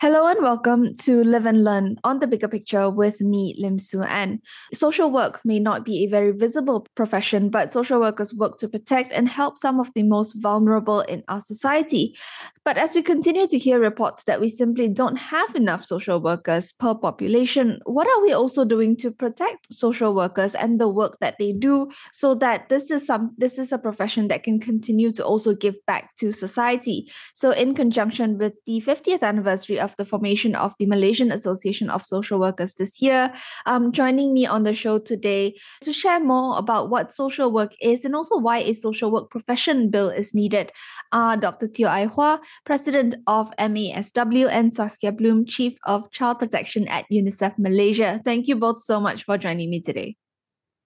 Hello and welcome to Live and Learn on the bigger picture with me, Lim Su An. Social work may not be a very visible profession, but social workers work to protect and help some of the most vulnerable in our society. But as we continue to hear reports that we simply don't have enough social workers per population, what are we also doing to protect social workers and the work that they do so that this is some this is a profession that can continue to also give back to society? So in conjunction with the 50th anniversary of the formation of the Malaysian Association of Social Workers this year, um, joining me on the show today to share more about what social work is and also why a social work profession bill is needed are Dr. Teoh Ai Hua, President of MASW, and Saskia Blume, Chief of Child Protection at UNICEF Malaysia. Thank you both so much for joining me today.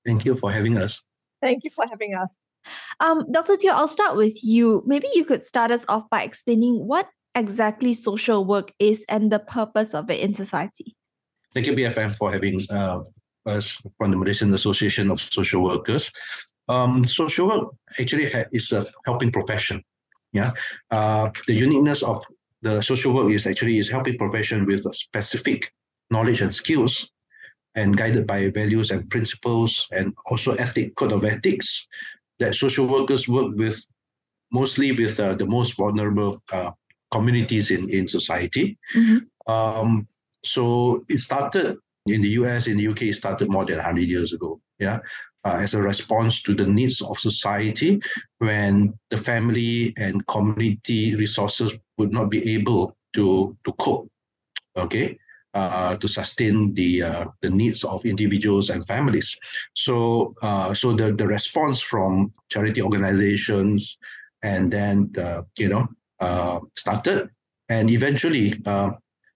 Thank you for having us. Thank you for having us. Um, Dr. Teoh, I'll start with you. Maybe you could start us off by explaining what exactly social work is and the purpose of it in society. Thank you, BFM, for having uh, us from the Malaysian Association of Social Workers. Um, social work actually ha- is a helping profession. Yeah, uh, the uniqueness of the social work is actually is helping profession with specific knowledge and skills, and guided by values and principles, and also ethic code of ethics that social workers work with, mostly with uh, the most vulnerable uh, communities in in society. Mm-hmm. Um, so it started in the US, in the UK, it started more than 100 years ago. Yeah, uh, as a response to the needs of society when the family and community resources would not be able to, to cope, okay, uh, to sustain the uh, the needs of individuals and families. So uh, so the, the response from charity organizations and then the, you know uh, started and eventually uh,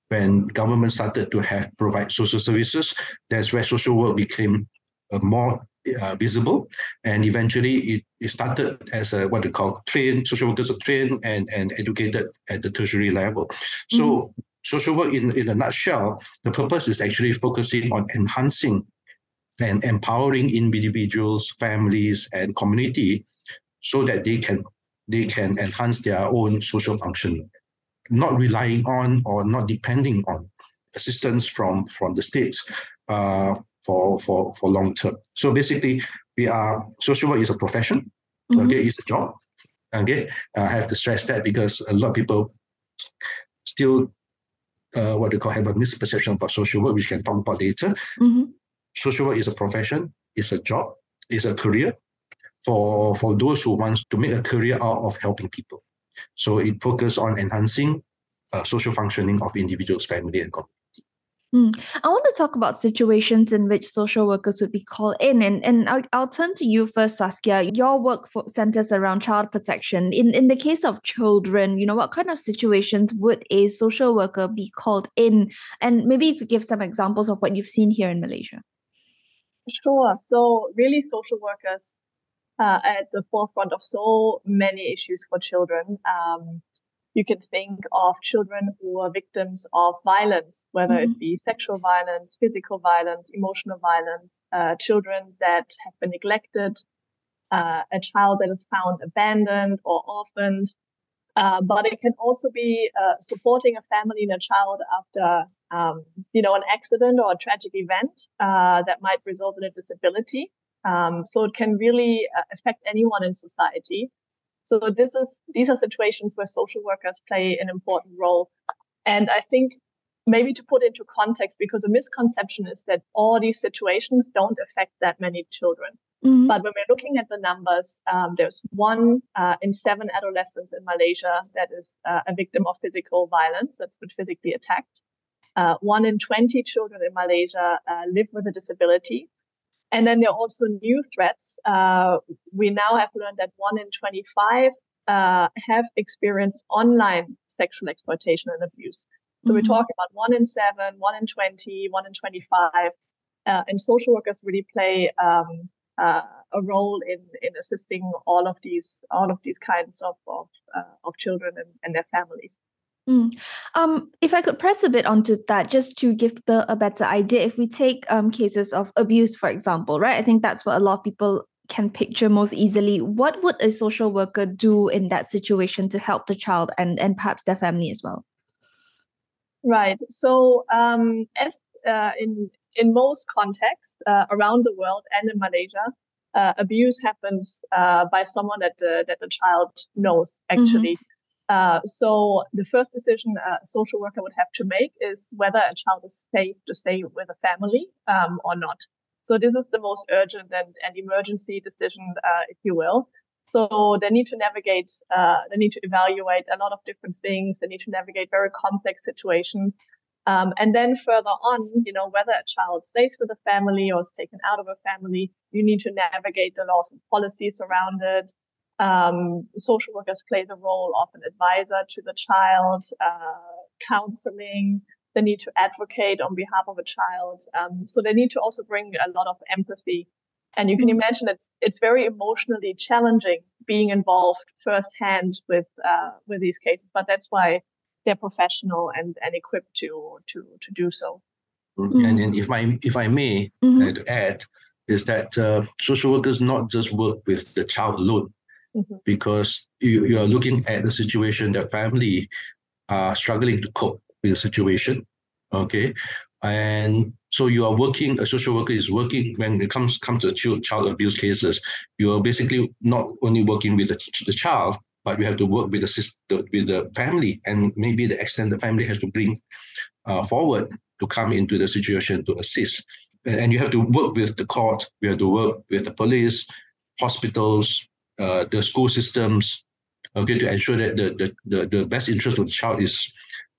when government started to have provide social services, that's where social work became a more uh, visible. And eventually it, it started as a what they call trained social workers are trained and, and educated at the tertiary level. So mm-hmm. social work in, in a nutshell, the purpose is actually focusing on enhancing and empowering individuals, families, and community so that they can they can enhance their own social functioning, not relying on or not depending on assistance from, from the states. Uh, for for for long term. So basically, we are social work is a profession. Mm-hmm. Okay, it's a job. Okay, I have to stress that because a lot of people still uh, what they call have a misperception about social work, which we can talk about later. Mm-hmm. Social work is a profession, it's a job, it's a career for for those who wants to make a career out of helping people. So it focuses on enhancing uh, social functioning of individuals, family, and community. Mm. I want to talk about situations in which social workers would be called in, and and I'll, I'll turn to you first, Saskia. Your work for, centers around child protection. In in the case of children, you know, what kind of situations would a social worker be called in, and maybe if you give some examples of what you've seen here in Malaysia. Sure. So really, social workers uh, at the forefront of so many issues for children. Um, you can think of children who are victims of violence, whether mm-hmm. it be sexual violence, physical violence, emotional violence, uh, children that have been neglected, uh, a child that is found abandoned or orphaned. Uh, but it can also be uh, supporting a family and a child after, um, you know, an accident or a tragic event uh, that might result in a disability. Um, so it can really uh, affect anyone in society. So this is these are situations where social workers play an important role. And I think maybe to put into context, because a misconception is that all these situations don't affect that many children. Mm-hmm. But when we're looking at the numbers, um, there's one uh, in seven adolescents in Malaysia that is uh, a victim of physical violence, that's been physically attacked. Uh, one in 20 children in Malaysia uh, live with a disability. And then there are also new threats. Uh, we now have learned that one in 25 uh, have experienced online sexual exploitation and abuse. So mm-hmm. we're talking about one in seven, one in 20, one in 25. Uh, and social workers really play um, uh, a role in, in assisting all of these all of these kinds of of, uh, of children and, and their families. Mm. Um, if I could press a bit onto that, just to give Bill a better idea, if we take um, cases of abuse, for example, right? I think that's what a lot of people can picture most easily, what would a social worker do in that situation to help the child and, and perhaps their family as well? Right. So, um, as uh, in in most contexts uh, around the world and in Malaysia, uh, abuse happens uh, by someone that the that the child knows actually. Mm-hmm. Uh, so the first decision a social worker would have to make is whether a child is safe to stay with a family um, or not. So this is the most urgent and, and emergency decision, uh, if you will. So they need to navigate, uh, they need to evaluate a lot of different things. They need to navigate very complex situations. Um, and then further on, you know, whether a child stays with a family or is taken out of a family, you need to navigate the laws and policies around it. Um, social workers play the role of an advisor to the child, uh, counseling. They need to advocate on behalf of a child. Um, so they need to also bring a lot of empathy. And you can mm-hmm. imagine it's it's very emotionally challenging being involved firsthand with uh, with these cases. But that's why they're professional and, and equipped to to to do so. Mm-hmm. And, and if I if I may mm-hmm. add, is that uh, social workers not just work with the child alone mm-hmm. because you, you are looking at the situation that family are struggling to cope with the situation. Okay. And so you are working, a social worker is working when it comes comes to child, child abuse cases, you are basically not only working with the, the child, but you have to work with the sister, with the family, and maybe the extended family has to bring uh, forward to come into the situation to assist. And you have to work with the court, you have to work with the police, hospitals, uh, the school systems, okay, to ensure that the, the, the, the best interest of the child is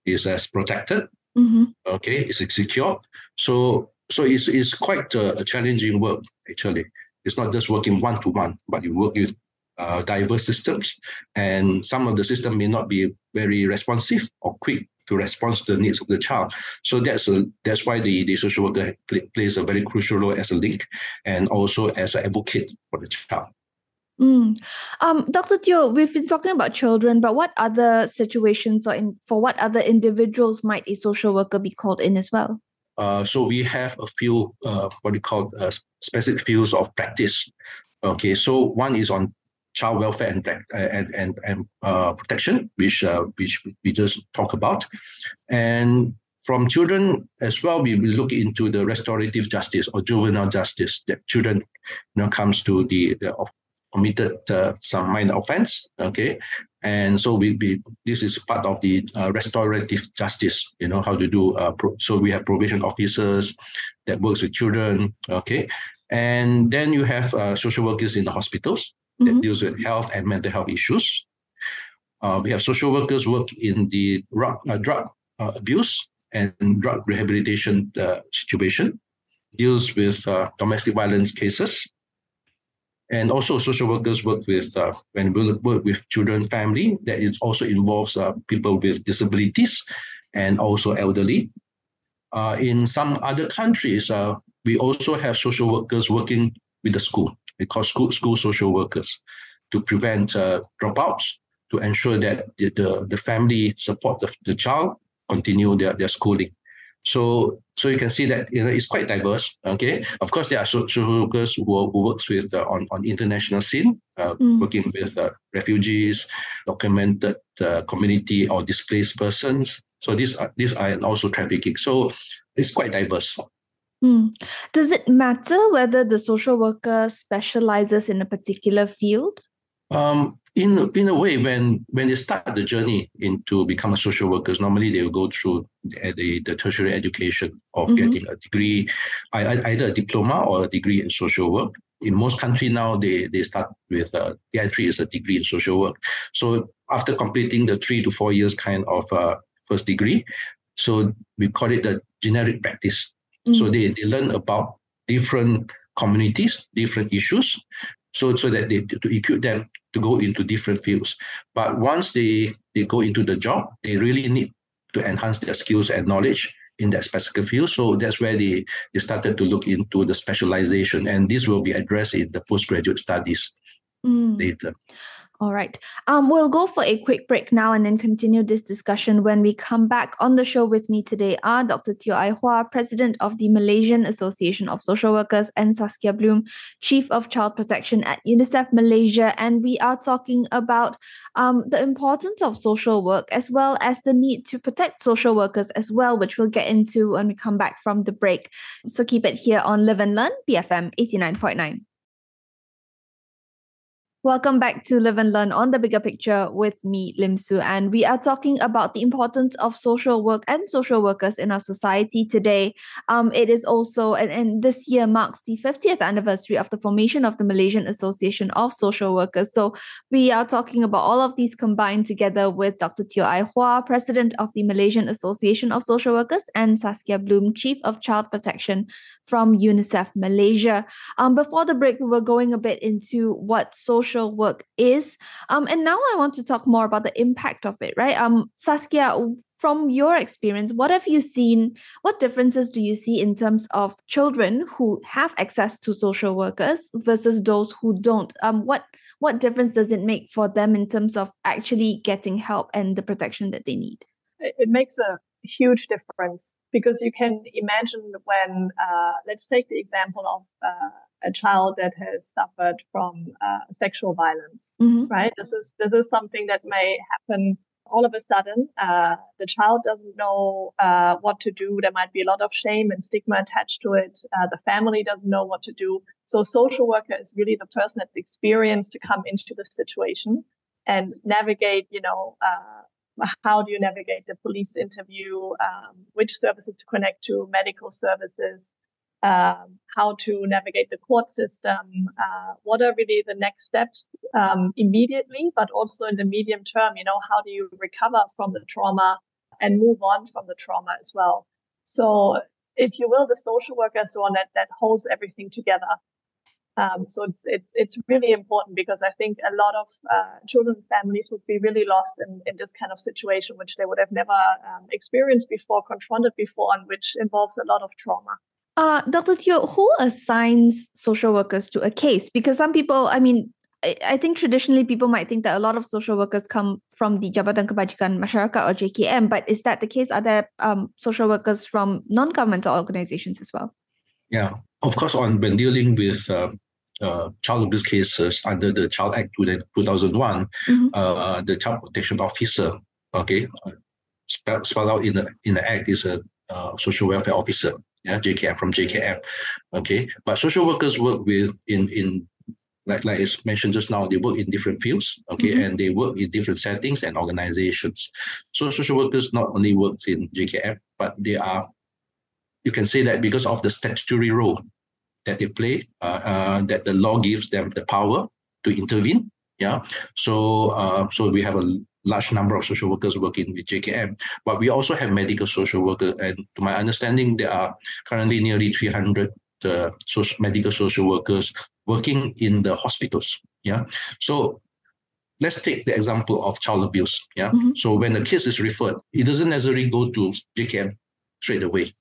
is as protected, mm-hmm. okay, is secure. So so it's, it's quite a, a, challenging work actually. It's not just working one to one, but you work with uh, diverse systems, and some of the system may not be very responsive or quick to respond to the needs of the child. So that's a, that's why the, the social worker play, plays a very crucial role as a link and also as an advocate for the child. Mm. Um, Dr. Teoh, we've been talking about children, but what other situations or in, for what other individuals might a social worker be called in as well? Uh, so we have a few uh, what we call uh, specific fields of practice. Okay, so one is on child welfare and and and, and uh, protection, which uh, which we just talked about, and from children as well, we will look into the restorative justice or juvenile justice that children, you comes to the, the committed uh, some minor offense. Okay, and so we, we this is part of the uh, restorative justice. You know how to do. Uh, pro- so we have probation officers that works with children. Okay, and then you have uh, social workers in the hospitals that mm-hmm. deals with health and mental health issues. Uh, we have social workers work in the drug, uh, drug abuse and drug rehabilitation situation, deals with domestic violence cases and also social workers work with uh, when we work with children family that it also involves uh, people with disabilities and also elderly. Uh, in some other countries uh, we also have social workers working with the school because school, school social workers to prevent uh, dropouts to ensure that the, the, the family support the, the child continue their, their schooling so so you can see that you know it's quite diverse. Okay, of course there are social workers who, who works with uh, on on international scene, uh, mm. working with uh, refugees, documented uh, community or displaced persons. So these are these are also trafficking. So it's quite diverse. Mm. Does it matter whether the social worker specializes in a particular field? Um, in in a way, when when they start the journey into become a social workers, normally they will go through the, the tertiary education of mm-hmm. getting a degree, either a diploma or a degree in social work. In most countries now, they they start with uh, the entry is a degree in social work. So after completing the three to four years kind of uh, first degree, so we call it the generic practice. Mm-hmm. So they, they learn about different communities, different issues, so so that they to equip them to go into different fields. But once they they go into the job, they really need to enhance their skills and knowledge in that specific field. So that's where they, they started to look into the specialization, and this will be addressed in the postgraduate studies mm. later. All right. Um, we'll go for a quick break now and then continue this discussion when we come back. On the show with me today are Dr. Teoh Ai Hua, President of the Malaysian Association of Social Workers, and Saskia Blume, Chief of Child Protection at UNICEF Malaysia. And we are talking about um, the importance of social work as well as the need to protect social workers as well, which we'll get into when we come back from the break. So keep it here on Live and Learn, BFM 89.9. Welcome back to Live and Learn on the Bigger Picture with me, Lim Su. And we are talking about the importance of social work and social workers in our society today. Um, it is also, and, and this year marks the 50th anniversary of the formation of the Malaysian Association of Social Workers. So we are talking about all of these combined together with Dr. Teoh Ai Hua, President of the Malaysian Association of Social Workers, and Saskia Blume, Chief of Child Protection from UNICEF Malaysia. Um, before the break, we were going a bit into what social work is. Um, and now I want to talk more about the impact of it, right? Um, Saskia, from your experience, what have you seen? What differences do you see in terms of children who have access to social workers versus those who don't? Um, what what difference does it make for them in terms of actually getting help and the protection that they need? It makes a huge difference because you can imagine when, uh, let's take the example of uh, a child that has suffered from uh, sexual violence, mm-hmm. right? This is this is something that may happen all of a sudden. Uh, the child doesn't know uh, what to do. There might be a lot of shame and stigma attached to it. Uh, the family doesn't know what to do. So, social worker is really the person that's experienced to come into the situation and navigate. You know. Uh, how do you navigate the police interview? Um, which services to connect to? Medical services, um, how to navigate the court system, uh, what are really the next steps um, immediately, but also in the medium term, you know, how do you recover from the trauma and move on from the trauma as well? So, if you will, the social worker is the one that, that holds everything together. Um, so it's, it's it's really important because I think a lot of uh, children and families would be really lost in, in this kind of situation, which they would have never um, experienced before, confronted before, and which involves a lot of trauma. Uh, Dr. Teoh, who assigns social workers to a case? Because some people, I mean, I, I think traditionally people might think that a lot of social workers come from the Jabatan Kebajikan Masyarakat or JKM, but is that the case? Are there um, social workers from non-governmental organizations as well? Yeah, of course. On when dealing with uh, uh, child abuse cases under the Child Act 2001, mm-hmm. uh, the child protection officer, okay, uh, spelled out in the in the act is a uh, social welfare officer yeah, JKM from JKM. Okay, but social workers work with in in like like I mentioned just now, they work in different fields. Okay, mm-hmm. and they work in different settings and organizations. So social workers not only works in JKM, but they are, you can say that because of the statutory role that they play, uh, uh, that the law gives them the power to intervene. Yeah, so uh, so we have a large number of social workers working with JKM, but we also have medical social workers. And to my understanding, there are currently nearly 300 uh, social, medical social workers working in the hospitals. Yeah. So let's take the example of child abuse. Yeah. Mm-hmm. So when the case is referred, it doesn't necessarily go to JKM straight away.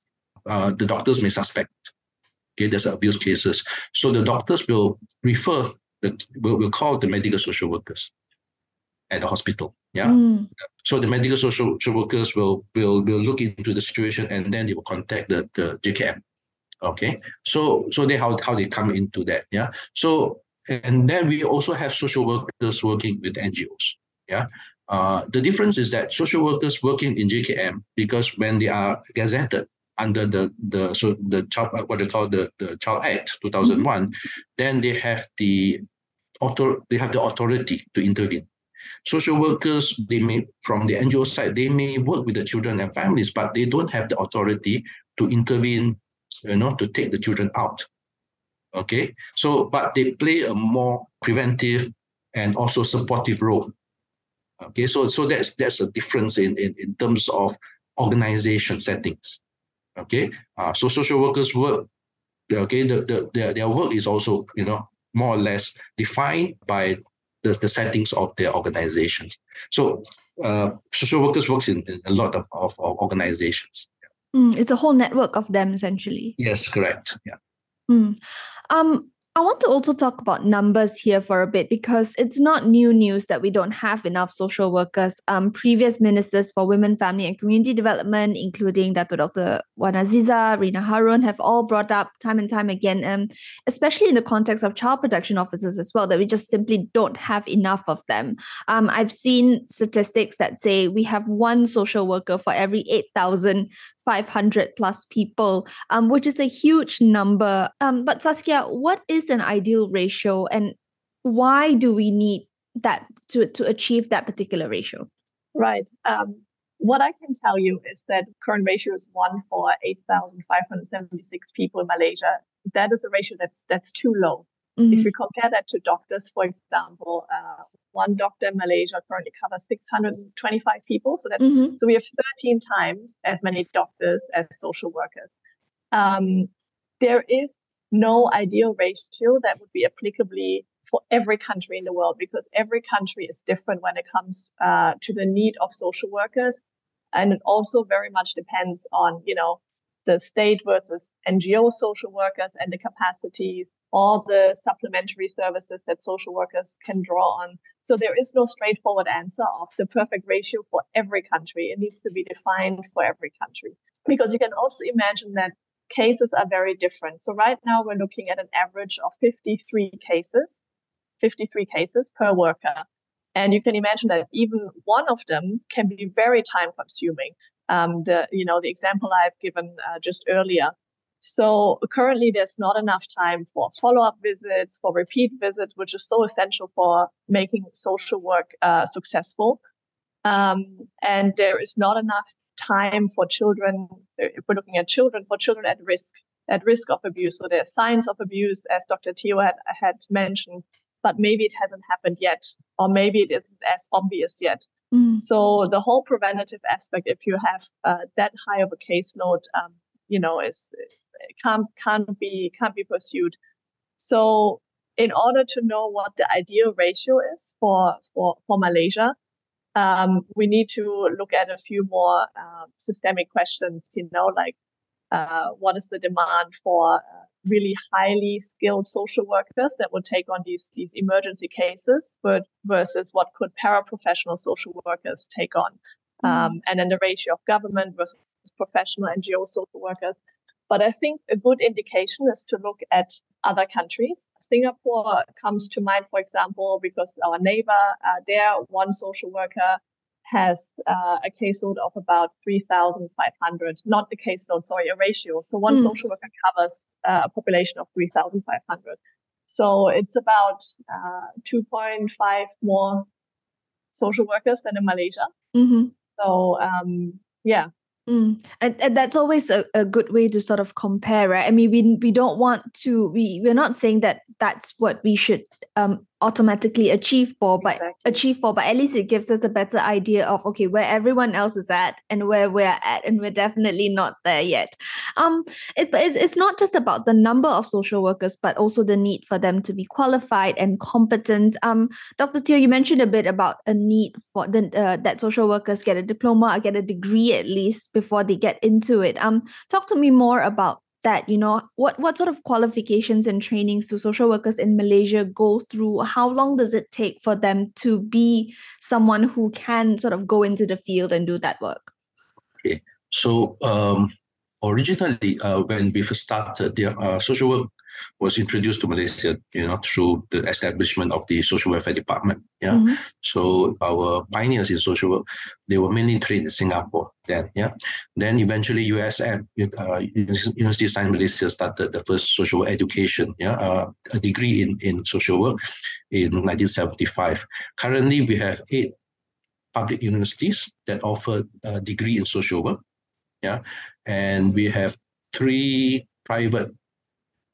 Uh, the doctors may suspect. Okay, there's abuse cases. So the doctors will refer the will, will call the medical social workers at the hospital. Yeah. Mm. So the medical social, social workers will will will look into the situation and then they will contact the, the JKM. Okay. So so they how how they come into that. Yeah. So and then we also have social workers working with NGOs. Yeah. Uh, the difference is that social workers working in JKM because when they are gazetted under the the so the child what they call the the Child Act 2001, mm-hmm. then they have the author they have the authority to intervene social workers, they may, from the NGO side, they may work with the children and families, but they don't have the authority to intervene, you know, to take the children out. Okay, so but they play a more preventive and also supportive role. Okay, so so that's that's a difference in in, in terms of organization settings. Okay, uh, so social workers work. Okay, the, the their their work is also you know more or less defined by the, the settings of their organizations. So uh, social workers works in, in a lot of, of, of organizations. Mm, it's a whole network of them essentially. Yes, correct. Yeah. Mm. Um, I want to also talk about numbers here for a bit because it's not new news that we don't have enough social workers. Um, previous ministers for women, family, and community development, including Dato Dr. Wan Azizah, Rina Harun, have all brought up time and time again, um, especially in the context of child protection officers as well, that we just simply don't have enough of them. Um, I've seen statistics that say we have one social worker for every 8,000 500 plus people, um, which is a huge number. Um, but Saskia, what is an ideal ratio and why do we need that to, to achieve that particular ratio? Right. Um, what I can tell you is that current ratio is one for 8,576 people in Malaysia. That is a ratio that's that's too low. Mm-hmm. If you compare that to doctors, for example, uh, one doctor in Malaysia currently covers 625 people. So that mm-hmm. so we have 13 times as many doctors as social workers. Um, there is no ideal ratio that would be applicably for every country in the world because every country is different when it comes uh, to the need of social workers, and it also very much depends on you know the state versus NGO social workers and the capacities all the supplementary services that social workers can draw on. So there is no straightforward answer of the perfect ratio for every country. It needs to be defined for every country because you can also imagine that cases are very different. So right now we're looking at an average of 53 cases, 53 cases per worker. And you can imagine that even one of them can be very time consuming. Um, the, you know, the example I've given uh, just earlier, so currently there's not enough time for follow-up visits, for repeat visits, which is so essential for making social work uh, successful. Um, and there is not enough time for children, if we're looking at children, for children at risk, at risk of abuse. So there's signs of abuse, as Dr. Teoh had, had mentioned, but maybe it hasn't happened yet, or maybe it isn't as obvious yet. Mm. So the whole preventative aspect, if you have uh, that high of a caseload, um, you know, is can't can't be can't be pursued. So in order to know what the ideal ratio is for for, for Malaysia, um, we need to look at a few more uh, systemic questions. You know, like uh, what is the demand for uh, really highly skilled social workers that would take on these these emergency cases, but versus what could paraprofessional social workers take on, mm. um, and then the ratio of government versus professional NGO social workers. But I think a good indication is to look at other countries. Singapore comes to mind, for example, because our neighbor uh, there, one social worker has uh, a caseload of about 3,500, not the caseload, sorry, a ratio. So one mm. social worker covers uh, a population of 3,500. So it's about uh, 2.5 more social workers than in Malaysia. Mm-hmm. So um, yeah, Mm. And, and that's always a, a good way to sort of compare, right? I mean, we we don't want to we we're not saying that that's what we should um automatically achieve for but exactly. achieve for but at least it gives us a better idea of okay where everyone else is at and where we're at and we're definitely not there yet. Um it, it's, it's not just about the number of social workers but also the need for them to be qualified and competent. Um dr teoh you mentioned a bit about a need for the uh, that social workers get a diploma or get a degree at least before they get into it. Um talk to me more about that you know what what sort of qualifications and trainings do social workers in malaysia go through? How long does it take for them to be someone who can sort of go into the field and do that work? Okay. So um originally uh, when we first started the uh, social work was introduced to Malaysia, you know, through the establishment of the social welfare department. Yeah. Mm-hmm. So our pioneers in social work, they were mainly trained in Singapore then. Yeah. Then eventually USM, uh, University of Science Malaysia started the first social education, yeah, uh, a degree in, in social work in 1975. Currently we have eight public universities that offer a degree in social work. Yeah. And we have three private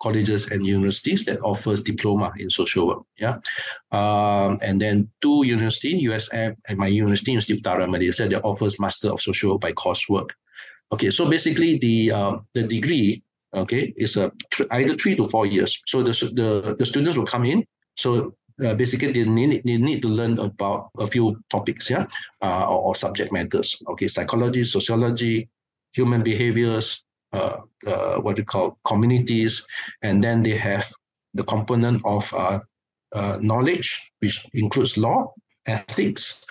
colleges and universities that offers diploma in social work. Yeah, um, and then two university, USM and my university, Institute Utara Malaysia, that offers Master of Social Work by coursework. Okay, so basically the uh, the degree okay is a th- either three to four years. So the the, the students will come in. So uh, basically they need they need to learn about a few topics, yeah, uh, or, or subject matters. Okay, psychology, sociology, human behaviors, uh, uh, what you call communities, and then they have the component of uh, uh, knowledge, which includes law, ethics,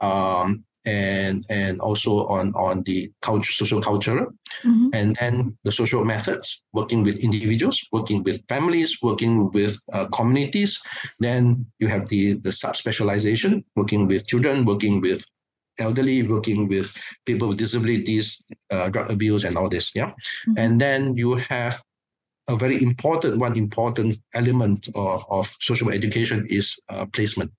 um, and and also on on the culture, social culture, mm-hmm. and then the social methods, working with individuals, working with families, working with uh, communities. Then you have the the subspecialization, working with children, working with elderly, working with people with disabilities, uh, drug abuse, and all this. Yeah, mm-hmm. and then you have a very important one important element of, of social education is uh, placement.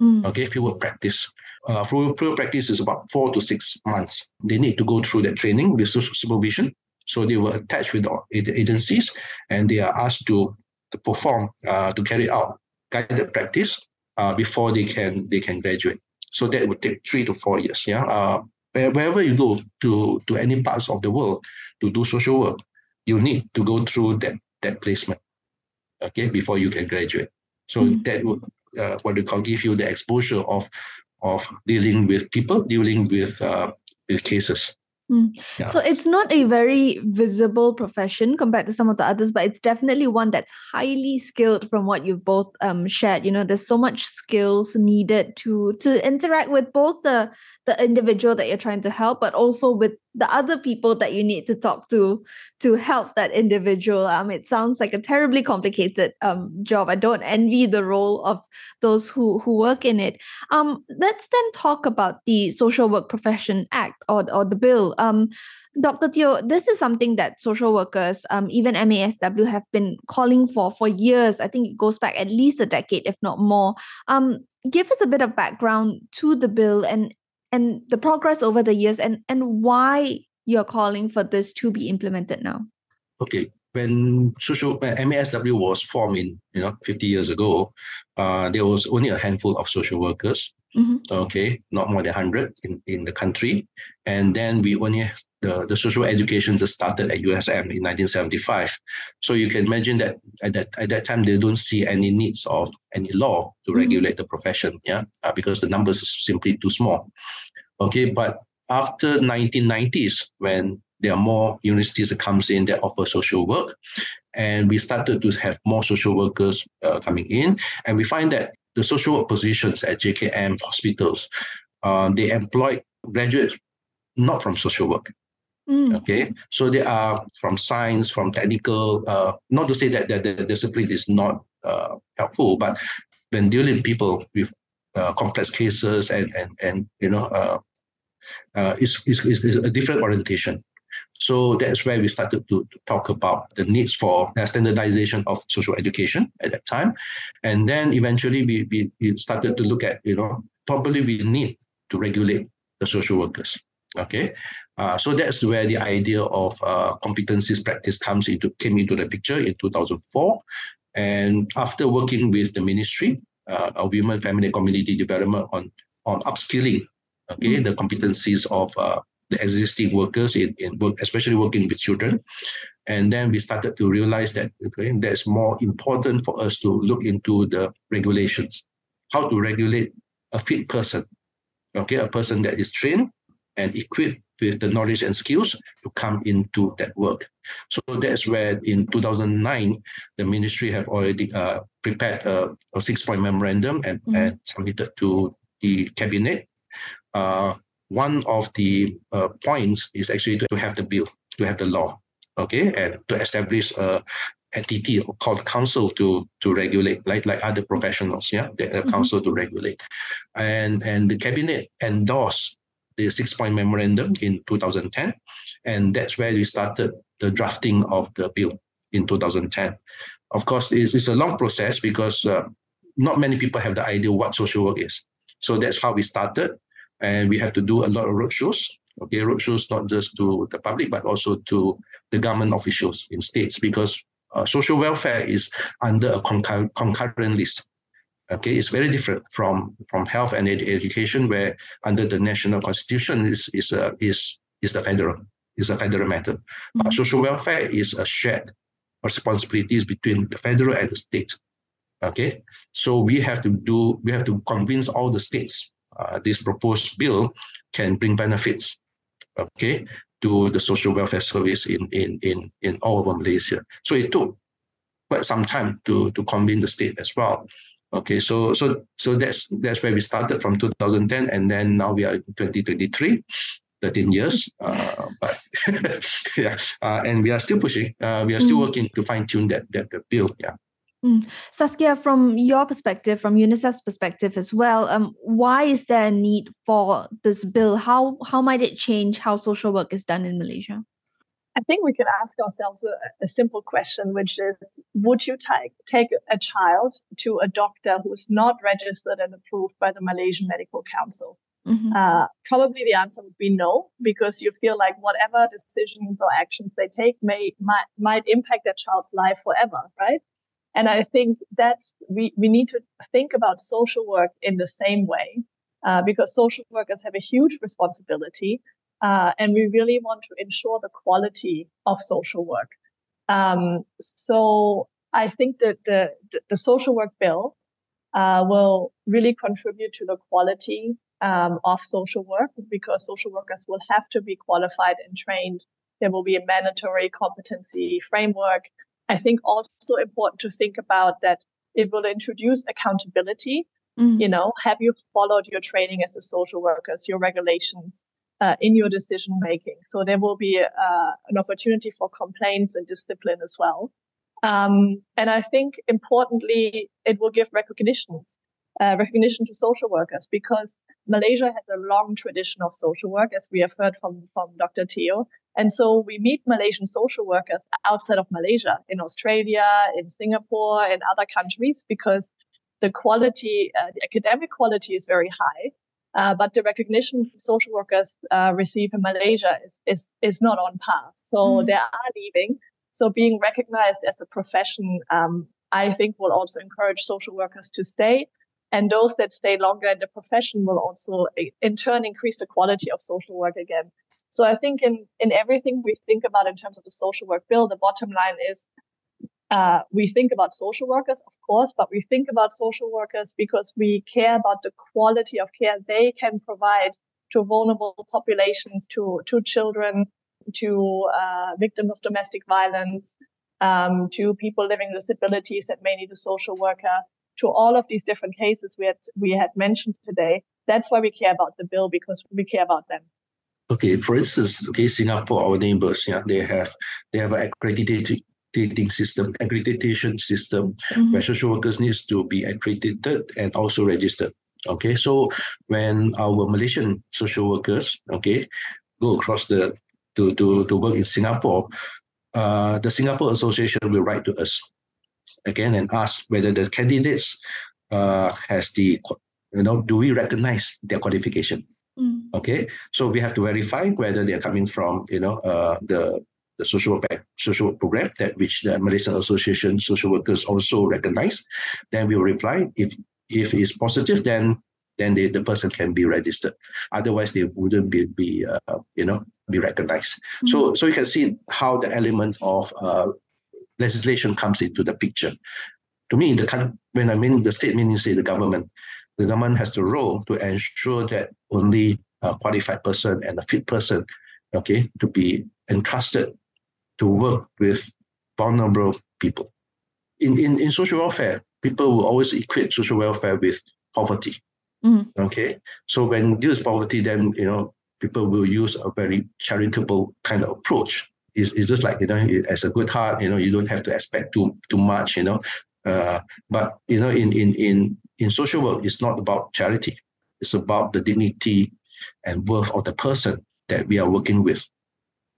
Mm. Okay, field practice. Uh, field practice is about four to six months. They need to go through that training with supervision. So they were attached with the agencies and they are asked to, to perform, uh, to carry out guided practice uh, before they can they can graduate. So that would take three to four years. Yeah. Uh, wherever you go to to any parts of the world to do social work, you need to go through that that placement. Okay, before you can graduate. So mm-hmm. that would uh, what they call give you the exposure of of dealing with people, dealing with uh, with cases. Mm. Yeah. So it's not a very visible profession compared to some of the others, but it's definitely one that's highly skilled from what you've both um, shared. You know, there's so much skills needed to to interact with both the the individual that you're trying to help, but also with the other people that you need to talk to to help that individual. Um, it sounds like a terribly complicated um job. I don't envy the role of those who who work in it. Um, let's then talk about the Social Work Profession Act or or the bill. Um, Dr. Teoh, this is something that social workers, um, even MASW, have been calling for for years. I think it goes back at least a decade, if not more. Um, give us a bit of background to the bill and and the progress over the years and and why you're calling for this to be implemented now okay when social when MASW was formed in you know 50 years ago, uh, there was only a handful of social workers. Mm-hmm. Okay, not more than 100 in, in the country, and then we only the, the social education just started at USM in 1975. So you can imagine that at that at that time they don't see any needs of any law to mm-hmm. regulate the profession, yeah, uh, because the numbers are simply too small. Okay, but after 1990s, when there are more universities that comes in that offer social work, and we started to have more social workers uh, coming in, and we find that the social work positions at JKM hospitals, uh, they employ graduates not from social work. Mm. Okay, so they are from science, from technical. Uh, not to say that, that the discipline is not uh, helpful, but when dealing with people with uh, complex cases and and and you know uh, uh, is, is, is a different orientation. So that's where we started to, to talk about the needs for standardization of social education at that time. And then eventually we, we, we started to look at, you know, probably we need to regulate the social workers. Okay, uh, so that's where the idea of uh, competencies practice comes into came into the picture in 2004. And after working with the ministry uh, of Women, Family, and Community Development on on upskilling okay, mm-hmm. the competencies of uh, the existing workers in, in work, especially working with children. And then we started to realize that okay, that's more important for us to look into the regulations, how to regulate a fit person, okay, a person that is trained and equipped with the knowledge and skills to come into that work. So that's where in 2009, the ministry have already uh, prepared a, a six-point memorandum and, mm-hmm. and submitted to the cabinet uh, one of the uh, points is actually to have the bill, to have the law, okay, and to establish a entity called council to to regulate, like like other professionals, yeah, the mm-hmm. council to regulate, and and the cabinet endorsed the six point memorandum in 2010, and that's where we started the drafting of the bill in 2010. Of course, it's a long process because uh, not many people have the idea what social work is. So that's how we started and we have to do a lot of roadshows. Okay, roadshows not just to the public but also to the government officials in states because uh, social welfare is under a concur- concurrent list. Okay, it's very different from from health and ed- education, where under the national constitution is is a, is is the federal is a federal matter. Mm-hmm. social welfare is a shared responsibilities between the federal and the state. Okay, so we have to do we have to convince all the states uh, this proposed bill can bring benefits, okay, to the social welfare service in in in in all of Malaysia. So it took quite some time to to convene the state as well. Okay, so so so that's that's where we started from 2010, and then now we are in 2023. 13 years, uh, but yeah, uh, and we are still pushing. Uh, we are still mm. working to fine tune that, that that bill. Yeah. Mm. Saskia, from your perspective, from UNICEF's perspective as well, um, why is there a need for this bill? How how might it change how social work is done in Malaysia? I think we could ask ourselves a, a simple question, which is Would you take, take a child to a doctor who is not registered and approved by the Malaysian Medical Council? Mm-hmm. Uh, probably the answer would be no, because you feel like whatever decisions or actions they take may might, might impact that child's life forever, right? And I think that's we, we need to think about social work in the same way, uh, because social workers have a huge responsibility uh, and we really want to ensure the quality of social work. Um, so I think that the, the social work bill uh, will really contribute to the quality um, of social work because social workers will have to be qualified and trained. There will be a mandatory competency framework. I think also important to think about that it will introduce accountability. Mm-hmm. You know, have you followed your training as a social worker, your regulations? uh, in your decision making. So there will be uh, an opportunity for complaints and discipline as well. Um, and I think importantly, it will give recognitions, uh, recognition to social workers because Malaysia has a long tradition of social work, as we have heard from, from Dr. Teoh. And so we meet Malaysian social workers outside of Malaysia, in Australia, in Singapore, in other countries, because the quality, uh, the academic quality is very high. Uh, but the recognition social workers uh, receive in Malaysia is, is, is not on par. So mm. they are leaving. So being recognized as a profession, um, I think will also encourage social workers to stay. And those that stay longer in the profession will also in turn increase the quality of social work again. So I think in, in everything we think about in terms of the social work bill, the bottom line is uh, we think about social workers, of course, but we think about social workers because we care about the quality of care they can provide to vulnerable populations, to to children, to uh, victims of domestic violence, um, to people living with disabilities that may need a social worker, to all of these different cases we had we had mentioned today. That's why we care about the bill because we care about them. Okay, for instance, okay, Singapore, our neighbors, yeah, they have they have accredited accrediting system, accreditation system, mm-hmm. where social workers needs to be accredited and also registered. Okay, so when our Malaysian social workers, okay, go across the to to to work in Singapore, uh, the Singapore Association will write to us again and ask whether the candidates uh, has the you know do we recognize their qualification. Mm. Okay, so we have to verify whether they are coming from you know uh, the the social work social work program that which the Malaysian Association social workers also recognize, then we will reply. If if it's positive, then then the, the person can be registered. Otherwise, they wouldn't be be uh, you know be recognized. Mm-hmm. So so you can see how the element of uh, legislation comes into the picture. To me, the when I mean the state, meaning say the government, the government has the role to ensure that only a qualified person and a fit person, okay, to be entrusted to work with vulnerable people. In, in, in social welfare, people will always equate social welfare with poverty. Mm. Okay. So when there is poverty, then you know people will use a very charitable kind of approach. It's, it's just like you know, as a good heart, you know, you don't have to expect too too much, you know. Uh, but you know, in in in in social work, it's not about charity. It's about the dignity and worth of the person that we are working with.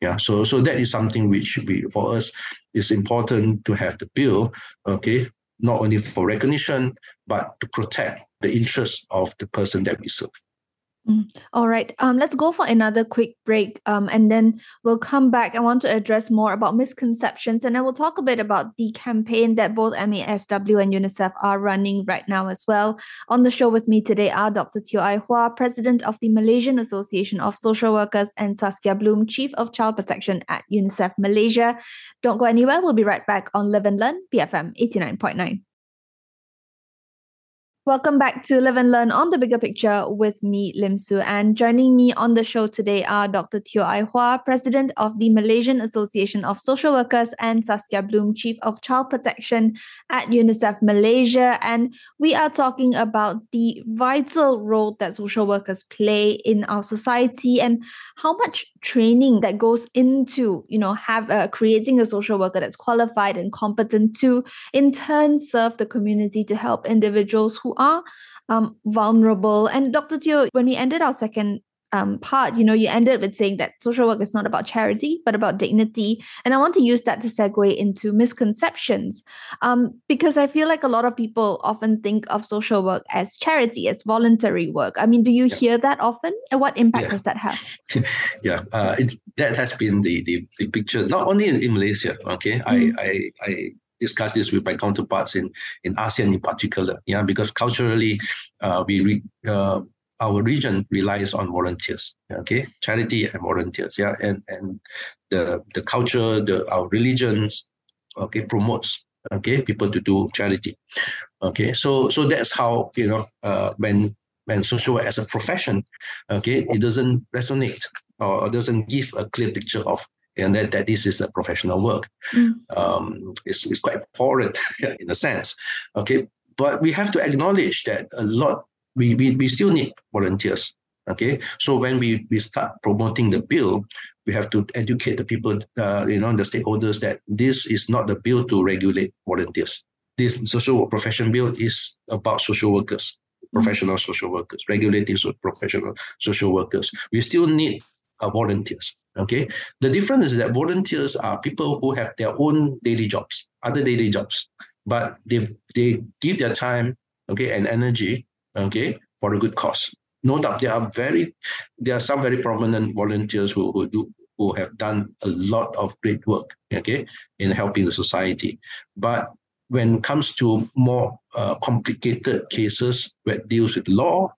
Yeah, so so that is something which we for us is important to have the bill, okay, not only for recognition but to protect the interests of the person that we serve. Mm. All right. Um, let's go for another quick break. Um, and then we'll come back. I want to address more about misconceptions, and I will talk a bit about the campaign that both MASW and UNICEF are running right now as well. On the show with me today are Dr. Teoh Ai Hua, President of the Malaysian Association of Social Workers, and Saskia Blume, Chief of Child Protection at UNICEF Malaysia. Don't go anywhere. We'll be right back on Live and Learn, BFM 89.9. Welcome back to Live and Learn on the Bigger Picture with me, Lim Su. And joining me on the show today are Dr. Teoh Ai Hua, President of the Malaysian Association of Social Workers, and Saskia Blume, Chief of Child Protection at UNICEF Malaysia. And we are talking about the vital role that social workers play in our society and how much training that goes into, you know, have uh, creating a social worker that's qualified and competent to, in turn, serve the community to help individuals who are um, vulnerable. And Dr. Teoh, when we ended our second um, part, you know, you ended with saying that social work is not about charity, but about dignity. And I want to use that to segue into misconceptions, um, because I feel like a lot of people often think of social work as charity, as voluntary work. I mean, do you yeah. hear that often? And what impact yeah. does that have? yeah, uh, it, that has been the, the, the picture, not only in, in Malaysia, okay? Mm. I, I, I discuss this with my counterparts in, in ASEAN in particular. Yeah, because culturally, uh, we re, uh, our region relies on volunteers. Okay, charity and volunteers. Yeah, and and the the culture, the our religions, okay, promotes okay people to do charity. Okay, so so that's how you know uh, when when social work as a profession, okay, it doesn't resonate or doesn't give a clear picture of and that, that this is a professional work. Mm. Um, it's, it's quite foreign in a sense. Okay, but we have to acknowledge that a lot we, we, we still need volunteers. Okay, so when we, we start promoting the bill, we have to educate the people, uh, you know, the stakeholders that this is not the bill to regulate volunteers. This social profession bill is about social workers, mm. professional social workers, regulating so professional social workers. We still need uh, volunteers. Okay, the difference is that volunteers are people who have their own daily jobs, other daily jobs, but they they give their time, okay, and energy, okay, for a good cause. No doubt, there are very there are some very prominent volunteers who, who do who have done a lot of great work, okay, in helping the society. But when it comes to more uh, complicated cases that deals with law,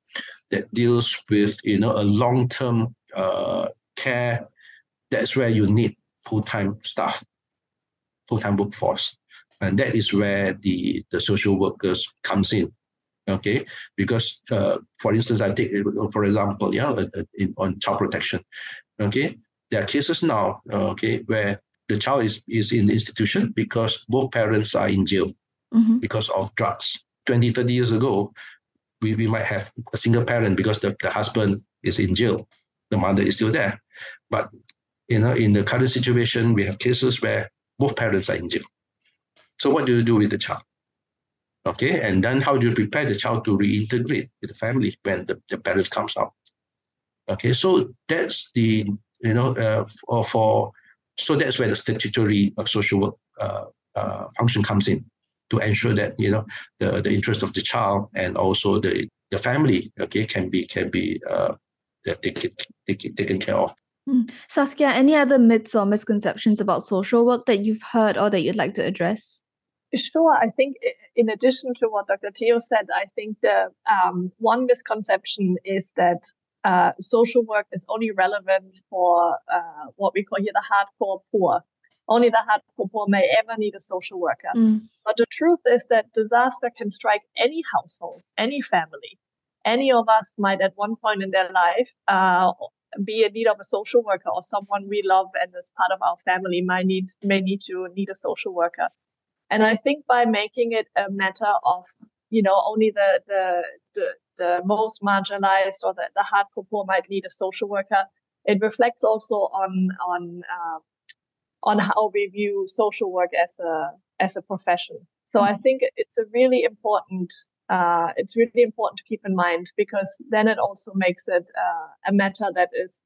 that deals with you know a long-term uh, care that's where you need full-time staff, full-time workforce. And that is where the, the social workers comes in. Okay, because uh, for instance, I take for example, yeah, uh, uh, in, on child protection. Okay, there are cases now, okay, where the child is, is in the institution because both parents are in jail mm-hmm. because of drugs. 20, 30 years ago, we, we might have a single parent because the, the husband is in jail, the mother is still there. But you know, in the current situation, we have cases where both parents are in jail. So what do you do with the child? Okay, and then how do you prepare the child to reintegrate with the family when the, the parents comes out? Okay, so that's the you know uh, for, for so that's where the statutory uh, social work uh, uh, function comes in to ensure that you know the, the interest of the child and also the the family okay can be can be uh, taken, taken, taken care of. Saskia, any other myths or misconceptions about social work that you've heard or that you'd like to address? Sure. I think, in addition to what Dr. Teoh said, I think the um, one misconception is that uh, social work is only relevant for uh, what we call here the hardcore poor. Only the hardcore poor may ever need a social worker. Mm. But the truth is that disaster can strike any household, any family. Any of us might, at one point in their life, uh, be in need of a social worker or someone we love and is part of our family might need may need to need a social worker. And I think by making it a matter of, you know, only the the the, the most marginalized or the, the hardcore poor might need a social worker, it reflects also on on uh, on how we view social work as a as a profession. So I mm-hmm. think it's a really important uh, it's really important to keep in mind because then it also makes it uh, a matter that is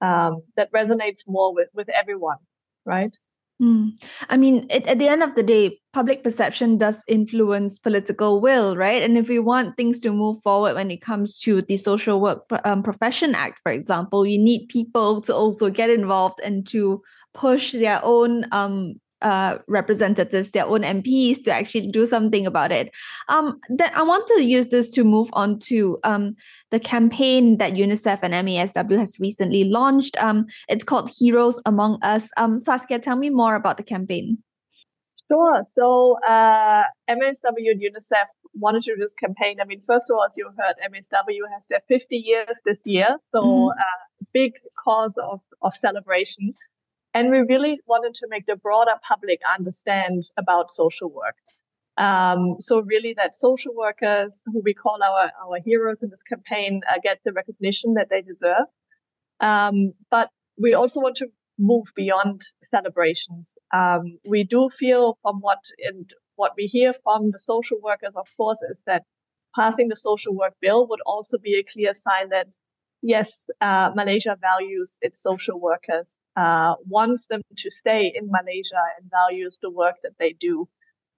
um, that resonates more with with everyone, right? Mm. I mean, it, at the end of the day, public perception does influence political will, right? And if we want things to move forward when it comes to the Social Work um, Profession Act, for example, you need people to also get involved and to push their own um, uh, representatives, their own MPs, to actually do something about it. Um, that I want to use this to move on to um, the campaign that UNICEF and MASW has recently launched. Um, it's called Heroes Among Us. Um, Saskia, tell me more about the campaign. Sure. So uh, MASW and UNICEF wanted to do this campaign. I mean, first of all, as you heard, MSW has their 50 years this year, so mm-hmm. uh, big cause of of celebration. And we really wanted to make the broader public understand about social work. Um, so really that social workers who we call our, our heroes in this campaign uh, get the recognition that they deserve. Um, but we also want to move beyond celebrations. Um, we do feel from what and what we hear from the social workers, of course, is that passing the social work bill would also be a clear sign that yes, uh, Malaysia values its social workers uh, wants them to stay in Malaysia and values the work that they do.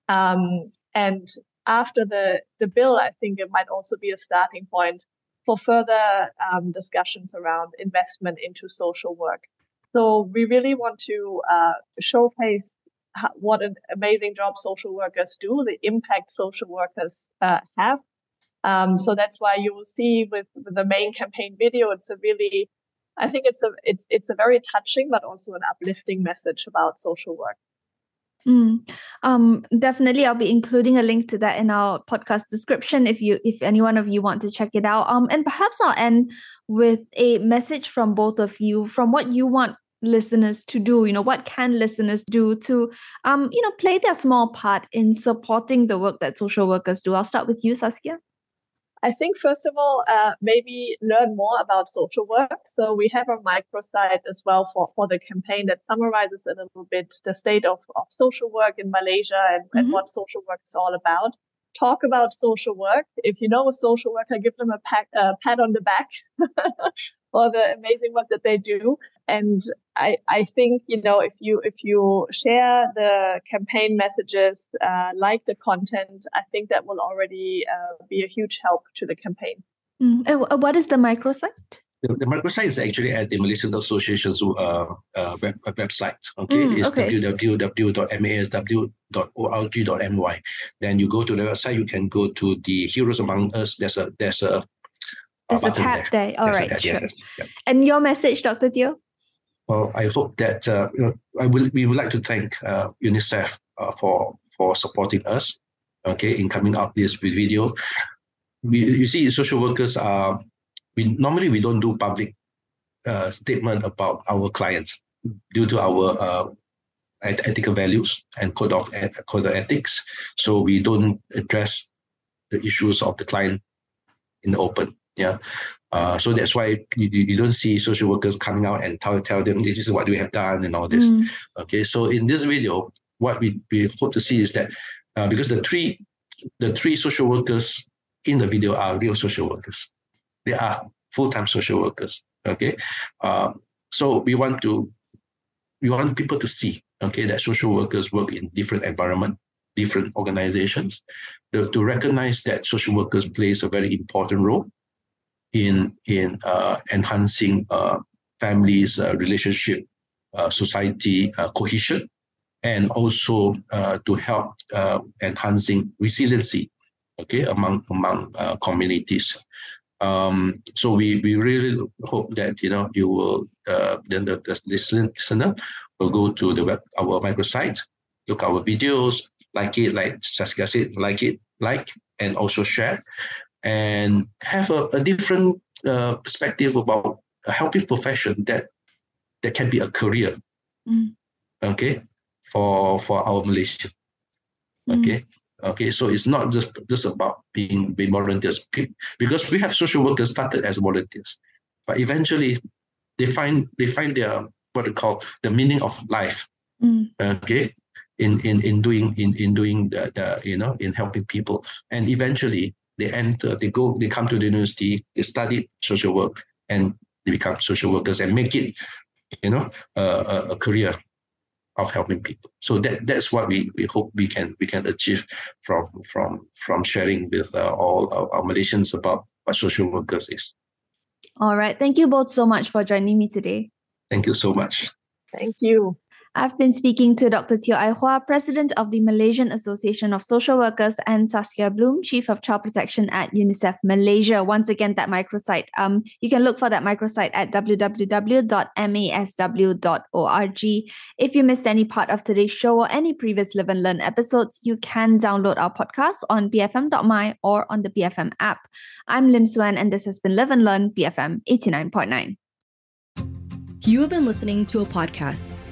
Um, and after the, the bill, I think it might also be a starting point for further um, discussions around investment into social work. So we really want to uh, showcase how, what an amazing job social workers do, the impact social workers uh, have. Um, so that's why you will see with, with the main campaign video, it's a really I think it's a it's it's a very touching but also an uplifting message about social work. Mm. Um, definitely, I'll be including a link to that in our podcast description if you if any one of you want to check it out. Um, and perhaps I'll end with a message from both of you from what you want listeners to do you know what can listeners do to um you know play their small part in supporting the work that social workers do i'll start with you saskia I think, first of all, uh, maybe learn more about social work. So we have a microsite as well for, for the campaign that summarizes a little bit the state of, of social work in Malaysia and, mm-hmm. and what social work is all about. Talk about social work. If you know a social worker, give them a pat, pat on the back for the amazing work that they do. And I, I think, you know, if you, if you share the campaign messages, uh, like the content, I think that will already uh, be a huge help to the campaign. Mm. what is the microsite? The, the microsite is actually at the Malaysian Association's uh, uh, web, website. Okay, mm, it's okay. www.masw.org.my. Then you go to the website. You can go to the Heroes Among Us. There's a there's a there's a tab there. there. All right, tab, sure. Yeah, And your message, Dr. Teoh? Well, I hope that uh, you know, I will. We would like to thank uh, UNICEF uh, for for supporting us. Okay, in coming up this video, we you see, social workers are. We normally we don't do public uh, statement about our clients due to our uh, ethical values and code of code of ethics. So we don't address the issues of the client in the open. Yeah. Uh, so that's why you, you don't see social workers coming out and tell, tell them this is what we have done and all this. Mm. Okay. So in this video, what we, we hope to see is that uh, because the three the three social workers in the video are real social workers. They are full-time social workers. Okay. Uh, so we want to we want people to see okay that social workers work in different environment different organizations to, to recognize that social workers plays a very important role in in uh, enhancing uh, families' uh, relationship, uh, society uh, cohesion, and also to help enhancing resiliency, okay, among among communities. Um, so we we really hope that you know you will then the, the listener will go to the web our microsite, look our videos, like it, like Saskia said, like it, like, and also share and have a, a different uh, perspective about a helping profession that that can be a career. Mm. Okay, for for our Malaysia. Mm. Okay. Okay, so it's not just just about being being volunteers because we have social workers started as volunteers, but eventually they find they find their what they call the meaning of life. Mm. Okay, in in in doing in in doing the, the you know in helping people, and eventually they enter, they go, they come to the university, they study social work, and they become social workers and make it, you know, a, a career of helping people. So that that's what we, we hope we can we can achieve from from from sharing with uh, all our, our Malaysians about what social workers is. All right. Thank you both so much for joining me today. Thank you so much. Thank you. I've been speaking to Dr. Teoh Ai Hua, President of the Malaysian Association of Social Workers, and Saskia Blume, Chief of Child Protection at UNICEF Malaysia. Once again, that microsite. Um, you can look for that microsite at www.masw.org. If you missed any part of today's show or any previous Live and Learn episodes, you can download our podcast on bfm.my or on the BFM app. I'm Lim Suen, and this has been Live and Learn BFM 89.9. You have been listening to a podcast